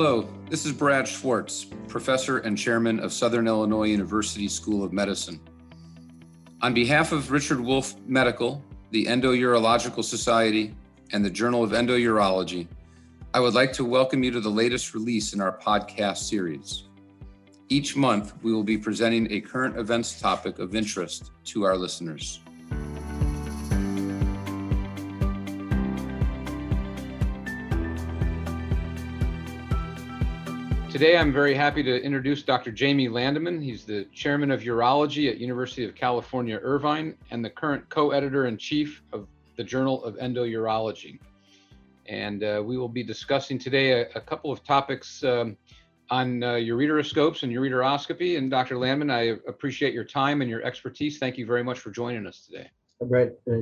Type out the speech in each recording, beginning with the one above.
Hello, this is Brad Schwartz, professor and chairman of Southern Illinois University School of Medicine. On behalf of Richard Wolf Medical, the Endourological Society, and the Journal of Endourology, I would like to welcome you to the latest release in our podcast series. Each month, we will be presenting a current events topic of interest to our listeners. Today, I'm very happy to introduce Dr. Jaime Landman. He's the chairman of urology at University of California, Irvine, and the current co-editor in chief of the Journal of Endourology. And uh, we will be discussing today a, a couple of topics um, on uh, ureteroscopes and ureteroscopy. And Dr. Landman, I appreciate your time and your expertise. Thank you very much for joining us today. Brett, uh,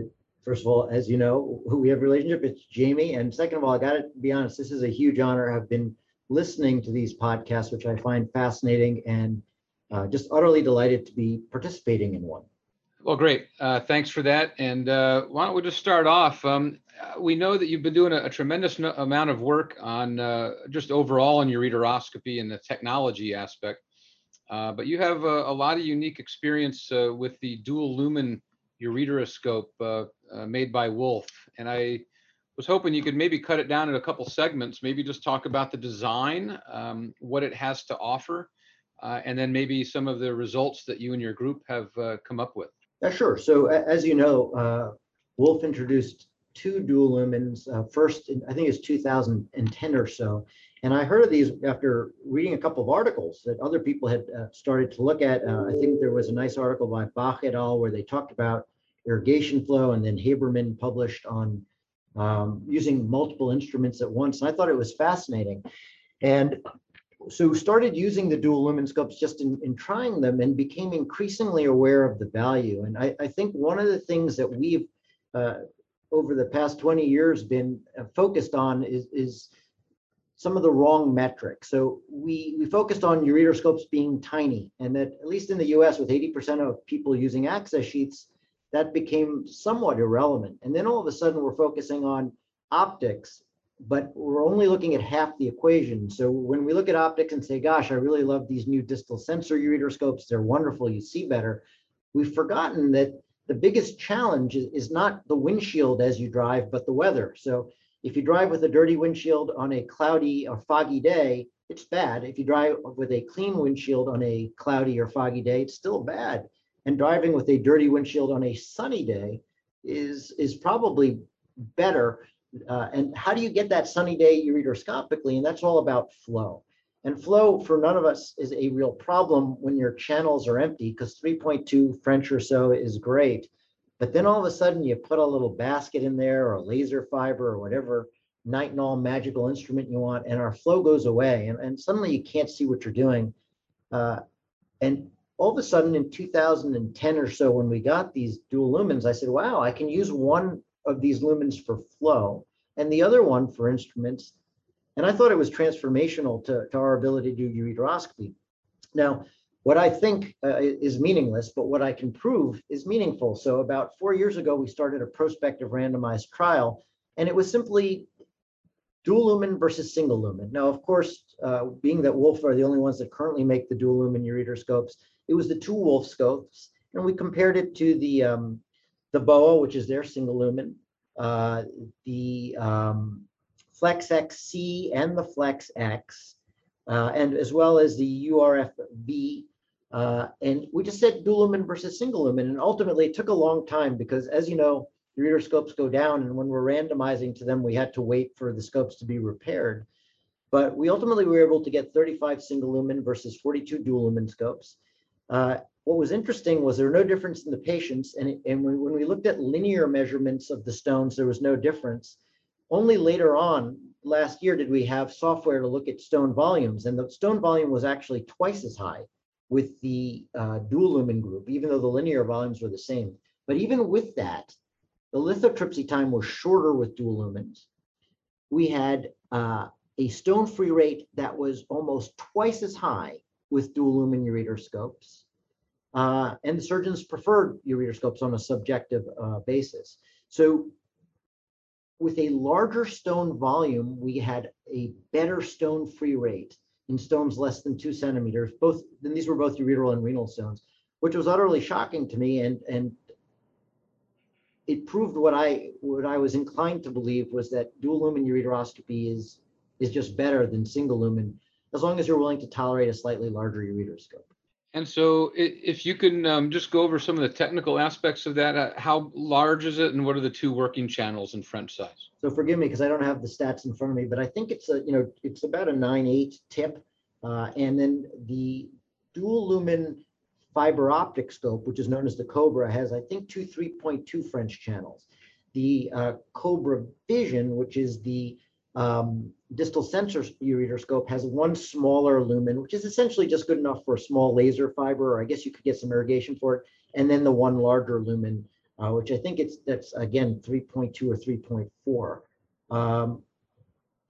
first of all, as you know, we have a relationship. It's Jaime. And second of all, I got to be honest, this is a huge honor. I've been listening to these podcasts, which I find fascinating and uh, just utterly delighted to be participating in one. Well, great. Uh, thanks for that. And uh, why don't we just start off? Um, we know that you've been doing a, a tremendous no amount of work on uh, just overall on ureteroscopy and the technology aspect. Uh, but you have a, a, lot of unique experience uh, with the dual lumen ureteroscope made by Wolf. And I was hoping you could maybe cut it down in a couple segments, maybe just talk about the design, um, what it has to offer, uh, and then maybe some of the results that you and your group have uh, come up with. Yeah, sure. So as you know, uh, Wolf introduced two dual lumens uh, first, in, I think it's 2010 or so. And I heard of these after reading a couple of articles that other people had uh, started to look at. Uh, I think there was a nice article by Bach et al. where they talked about irrigation flow, and then Haberman published on um, using multiple instruments at once. And I thought it was fascinating. And so started using the dual lumen scopes just in, in trying them and became increasingly aware of the value. And I, I think one of the things that we've uh, over the past 20 years been uh, focused on is, is some of the wrong metrics. So we, we focused on ureteroscopes being tiny and that at least in the US with 80% of people using access sheaths, that became somewhat irrelevant. And then all of a sudden we're focusing on optics, but we're only looking at half the equation. So when we look at optics and say, gosh, I really love these new distal sensor ureteroscopes, they're wonderful, you see better. We've forgotten that the biggest challenge is, is not the windshield as you drive, but the weather. So if you drive with a dirty windshield on a cloudy or foggy day, it's bad. If you drive with a clean windshield on a cloudy or foggy day, it's still bad and driving with a dirty windshield on a sunny day is is probably better. Uh, and how do you get that sunny day ureteroscopically? And that's all about flow. And flow for none of us is a real problem when your channels are empty because 3.2 French or so is great. But then all of a sudden you put a little basket in there or a laser fiber or whatever nitinol magical instrument you want and our flow goes away and, and suddenly you can't see what you're doing. Uh, and all of a sudden in 2010 or so, when we got these dual lumens, I said, wow, I can use one of these lumens for flow and the other one for instruments. And I thought it was transformational to, to our ability to do ureteroscopy. Now, what I think uh, is meaningless, but what I can prove is meaningful. So about four years ago, we started a prospective randomized trial, and it was simply dual lumen versus single lumen. Now, of course, uh, being that Wolf are the only ones that currently make the dual lumen ureteroscopes, it was the two Wolf scopes, and we compared it to the um, the BOA, which is their single lumen, uh, the um, Flex XC and the Flex X, uh, and as well as the URF-V. Uh, and we just said dual lumen versus single lumen, and ultimately it took a long time because, as you know, the ureteroscopes go down, and when we're randomizing to them, we had to wait for the scopes to be repaired. But we ultimately were able to get 35 single lumen versus 42 dual lumen scopes. Uh, what was interesting was there were no difference in the patients. And, and when, when we looked at linear measurements of the stones, there was no difference. Only later on, last year, did we have software to look at stone volumes. And the stone volume was actually twice as high with the uh, dual lumen group, even though the linear volumes were the same. But even with that, the lithotripsy time was shorter with dual lumens. We had uh, a stone free rate that was almost twice as high with dual lumen ureteroscopes. Uh, and the surgeons preferred ureteroscopes on a subjective uh, basis. So with a larger stone volume, we had a better stone free rate in stones less than two centimeters, both, these were both ureteral and renal stones, which was utterly shocking to me and, and it proved what I, what I was inclined to believe was that dual lumen ureteroscopy is, is just better than single lumen, as long as you're willing to tolerate a slightly larger ureteroscope. And so if you can um, just go over some of the technical aspects of that, uh, how large is it and what are the two working channels in French size? So forgive me because I don't have the stats in front of me, but I think it's a, you know, it's about a nine eight tip. Uh, and then the dual lumen fiber optic scope, which is known as the Cobra, has I think two 3.2 French channels. The uh, Cobra Vision, which is the um, distal sensor ureteroscope, has one smaller lumen, which is essentially just good enough for a small laser fiber, or I guess you could get some irrigation for it. And then the one larger lumen, uh, which I think it's that's again 3.2 or 3.4. Um,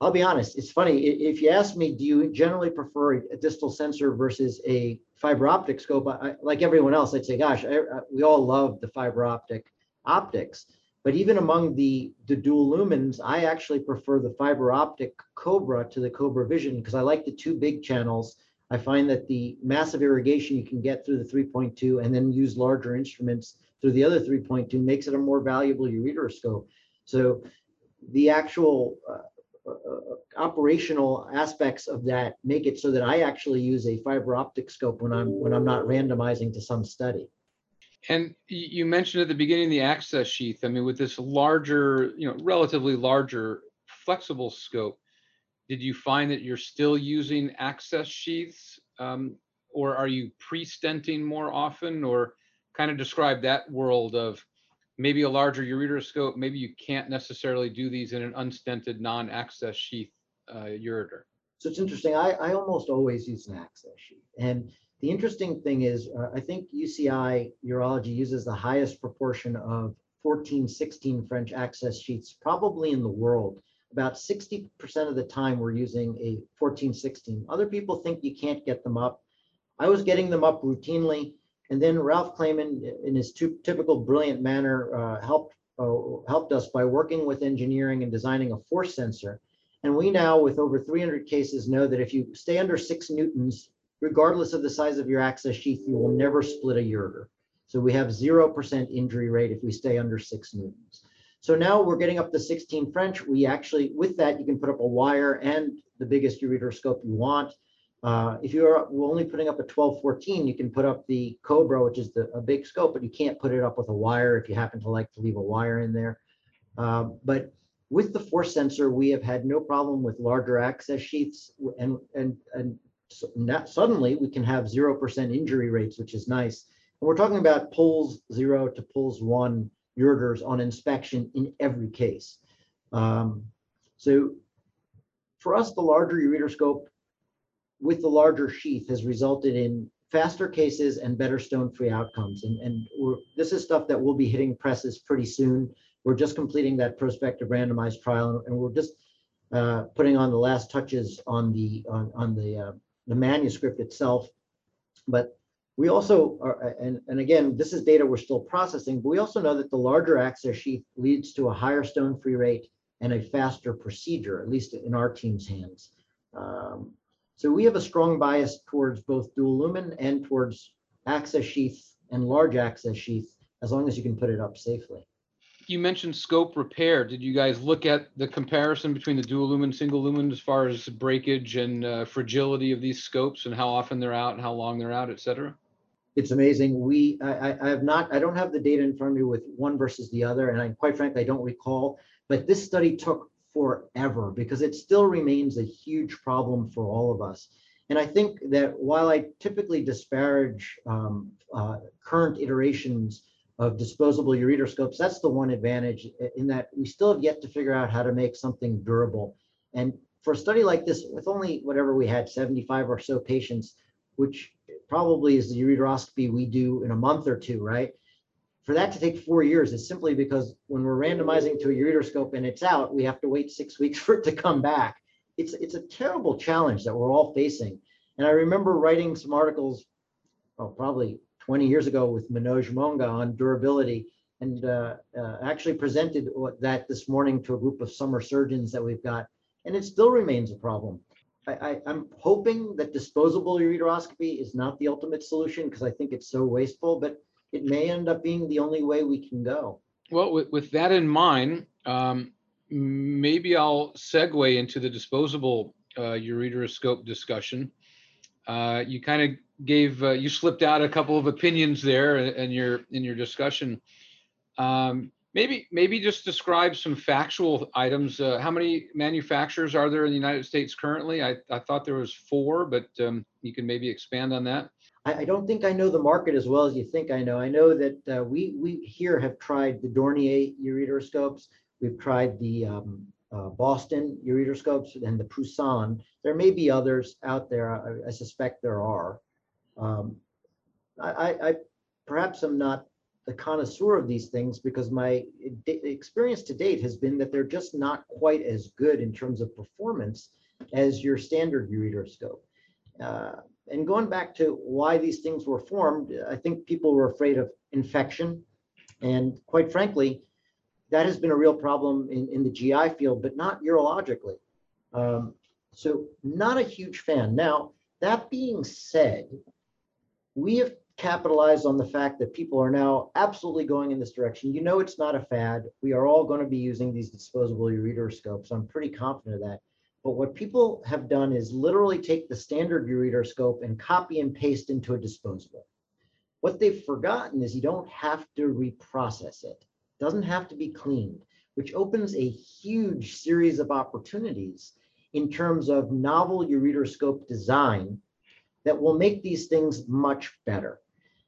I'll be honest, it's funny. If you ask me, do you generally prefer a distal sensor versus a fiber optic scope? I, like everyone else, I'd say, gosh, I, I- we all love the fiber optic optics. But even among the, the dual lumens, I actually prefer the fiber optic Cobra to the Cobra Vision because I like the two big channels. I find that the massive irrigation you can get through the 3.2 and then use larger instruments through the other 3.2 makes it a more valuable ureteroscope. So the actual uh, operational aspects of that make it so that I actually use a fiber optic scope when I'm when I'm not randomizing to some study. And you mentioned at the beginning the access sheath. I mean, with this larger, you know, relatively larger flexible scope, did you find that you're still using access sheaths? Um, or are you pre-stenting more often or kind of describe that world of maybe a larger ureteroscope, maybe you can't necessarily do these in an unstented non-access sheath uh, ureter. So it's interesting. I, I almost always use an access sheath. And the interesting thing is, uh, I think UCI urology uses the highest proportion of 14, 16 French access sheaths probably in the world. About 60% of the time we're using a 14, 16. Other people think you can't get them up. I was getting them up routinely. And then Ralph Clayman, in his typical brilliant manner, uh, helped uh, helped us by working with engineering and designing a force sensor. And we now, with over 300 cases, know that if you stay under six newtons, regardless of the size of your access sheath, you will never split a ureter. So we have 0% injury rate if we stay under six newtons. So now we're getting up to 16 French. We actually, with that, you can put up a wire and the biggest ureteroscope you want. Uh, if you're only putting up a 12, 14, you can put up the Cobra, which is the, a big scope, but you can't put it up with a wire if you happen to like to leave a wire in there. Uh, but with the force sensor, we have had no problem with larger access sheaths and, and, and so suddenly we can have 0% injury rates, which is nice. And we're talking about PULS zero to PULS one ureters on inspection in every case. Um, so for us, the larger ureteroscope with the larger sheath has resulted in faster cases and better stone-free outcomes. And, and this is stuff that we'll be hitting presses pretty soon. We're just completing that prospective randomized trial, and we're just uh, putting on the last touches on the on, on the uh, the manuscript itself. But we also are, and, and again, this is data we're still processing, but we also know that the larger access sheath leads to a higher stone-free rate and a faster procedure, at least in our team's hands. Um, so we have a strong bias towards both dual lumen and towards access sheath and large access sheath, as long as you can put it up safely. You mentioned scope repair. Did you guys look at the comparison between the dual lumen, single lumen as far as breakage and uh, fragility of these scopes and how often they're out and how long they're out, et cetera? It's amazing. We, I, I- I have not, I don't have the data in front of me with one versus the other, and I quite frankly, I don't recall. But this study took forever because it still remains a huge problem for all of us. And I think that while I typically disparage um, uh, current iterations of disposable ureteroscopes, that's the one advantage in that we still have yet to figure out how to make something durable. And for a study like this, with only whatever we had, 75 or so patients, which probably is the ureteroscopy we do in a month or two, right? For that to take four years is simply because when we're randomizing to a ureteroscope and it's out, we have to wait six weeks for it to come back. It's, it's a terrible challenge that we're all facing. And I remember writing some articles, oh, probably 20 years ago with Manoj Monga on durability. and uh, uh, actually presented that this morning to a group of summer surgeons that we've got, and it still remains a problem. I, I, I'm hoping that disposable ureteroscopy is not the ultimate solution because I think it's so wasteful, but it may end up being the only way we can go. Well, with, with that in mind, um, maybe I'll segue into the disposable uh, ureteroscope discussion. Uh, you kind of gave, uh, you slipped out a couple of opinions there in, your in your discussion. Um, maybe maybe just describe some factual items. Uh, how many manufacturers are there in the United States currently? I, I thought there was four, but um, you can maybe expand on that. I, I don't think I know the market as well as you think I know. I know that uh, we, we here have tried the Dornier ureteroscopes. We've tried the um, uh, Boston ureteroscopes and the Pusen. There may be others out there. I, I suspect there are. Um, I, I, perhaps I'm not the connoisseur of these things because my experience to date has been that they're just not quite as good in terms of performance as your standard ureteroscope. Uh, and going back to why these things were formed, I think people were afraid of infection. And quite frankly, that has been a real problem in, in the GI field, but not urologically. Um, so not a huge fan. Now, that being said, we have capitalized on the fact that people are now absolutely going in this direction. You know, it's not a fad. We are all going to be using these disposable ureteroscopes. I'm pretty confident of that. But what people have done is literally take the standard ureteroscope and copy and paste into a disposable. What they've forgotten is you don't have to reprocess it. It doesn't have to be cleaned, which opens a huge series of opportunities in terms of novel ureteroscope design that will make these things much better.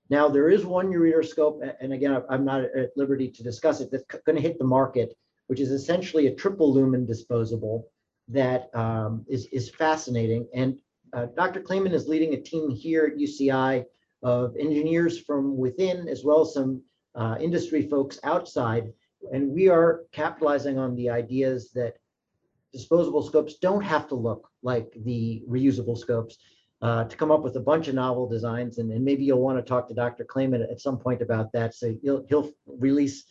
Now, there is one ureteroscope, a- and again, I'm not at liberty to discuss it, that's going to hit the market, which is essentially a triple lumen disposable that um, is, is fascinating. And uh, Dr. Clayman is leading a team here at UCI of engineers from within, as well as some uh, industry folks outside. And we are capitalizing on the ideas that disposable scopes don't have to look like the reusable scopes uh, to come up with a bunch of novel designs. And, and maybe you'll want to talk to Dr. Clayman at some point about that. So he'll, he'll release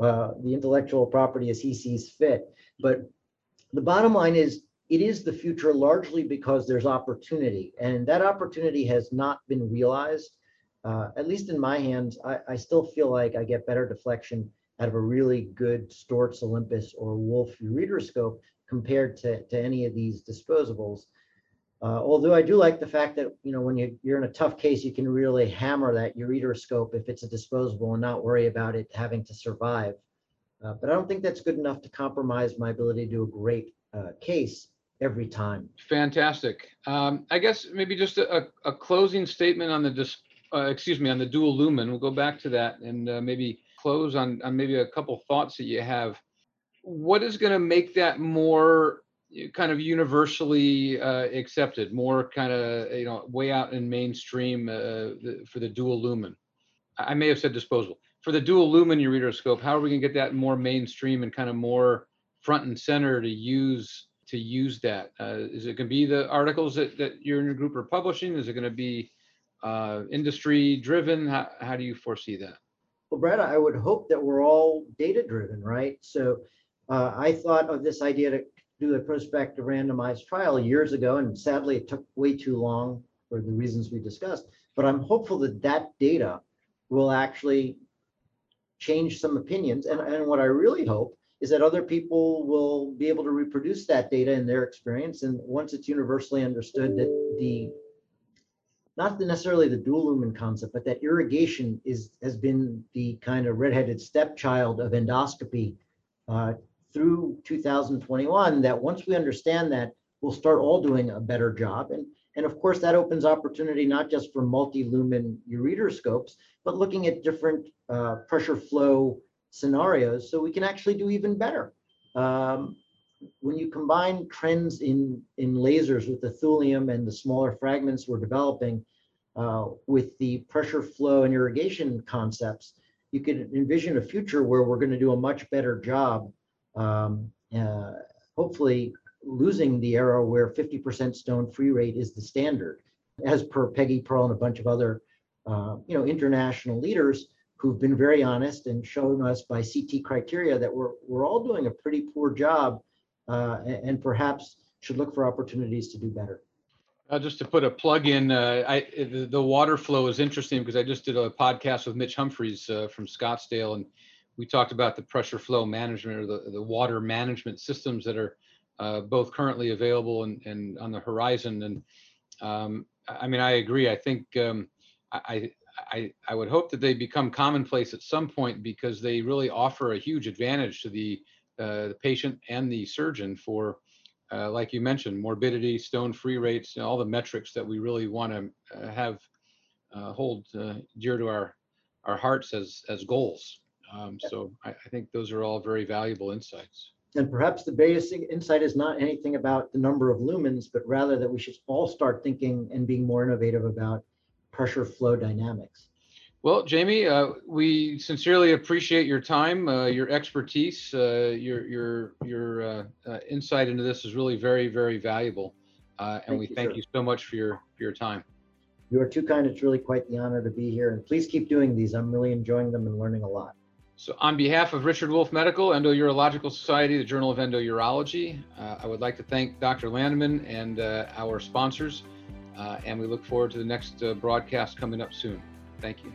uh, the intellectual property as he sees fit. But the bottom line is it is the future largely because there's opportunity and that opportunity has not been realized. Uh, at least in my hands, I, I still feel like I get better deflection out of a really good Storz Olympus or Wolf ureteroscope compared to, to any of these disposables. Uh, although I do like the fact that, you know, when you, you're in a tough case, you can really hammer that ureteroscope if it's a disposable and not worry about it having to survive. Uh, but I don't think that's good enough to compromise my ability to do a great uh, case every time. Fantastic. Um, I guess maybe just a, a- closing statement on the dis, uh, excuse me, on the dual lumen. We'll go back to that and uh, maybe close on, on maybe a couple thoughts that you have. What is going to make that more uh, kind of universally uh, accepted, more kind of, you know, way out in mainstream uh, for the dual lumen? I I may have said disposable. For the dual lumen ureteroscope, how are we going to get that more mainstream and kind of more front and center to use to use that? Uh, is it going to be the articles that, that you and your group are publishing? Is it going to be uh, industry driven? How, how do you foresee that? Well, Brad, I would hope that we're all data driven, right? So uh, I thought of this idea to do a prospective randomized trial years ago, and sadly it took way too long for the reasons we discussed. But I'm hopeful that that data will actually change some opinions. And, and what I really hope is that other people will be able to reproduce that data in their experience. And once it's universally understood that the not necessarily the dual lumen concept, but that irrigation is, has been the kind of redheaded stepchild of endoscopy uh, through 2021, that once we understand that, we'll start all doing a better job. And, and of course, that opens opportunity not just for multi-lumen ureteroscopes, but looking at different uh, pressure flow scenarios so we can actually do even better. Um, when you combine trends in, in lasers with the thulium and the smaller fragments we're developing uh, with the pressure flow and irrigation concepts, you can envision a future where we're going to do a much better job. Um, uh, hopefully, losing the era where 50% stone free rate is the standard, as per Peggy Pearle and a bunch of other, uh, you know, international leaders who've been very honest and shown us by CT criteria that we're, we're all doing a pretty poor job uh, a- and, perhaps should look for opportunities to do better. Uh, just to put a plug in, uh, I, the, the water flow is interesting because I just did a podcast with Mitch Humphreys uh, from Scottsdale and we talked about the pressure flow management or the, the water management systems that are both currently available and, and on the horizon. And um, I mean, I agree. I think um, I, I, I would hope that they become commonplace at some point because they really offer a huge advantage to the, uh, the patient and the surgeon for, uh, like you mentioned, morbidity, stone-free rates, all the metrics that we really want to uh, have uh, hold uh, dear to our our hearts as as goals. Um, so I, I think those are all very valuable insights. And perhaps the basic insight is not anything about the number of lumens, but rather that we should all start thinking and being more innovative about pressure flow dynamics. Well, Jaime, uh, we sincerely appreciate your time, uh, your expertise, uh, your your your uh, uh, insight into this is really very very valuable, uh, and Thank we you, thank sir. you so much for your for your time. You are too kind. It's really quite the honor to be here. And please keep doing these. I'm really enjoying them and learning a lot. So on behalf of Richard Wolf Medical, Endourological Society, the Journal of Endourology, uh, I would like to thank Dr. Landman and uh, our sponsors, uh, and we look forward to the next uh, broadcast coming up soon. Thank you.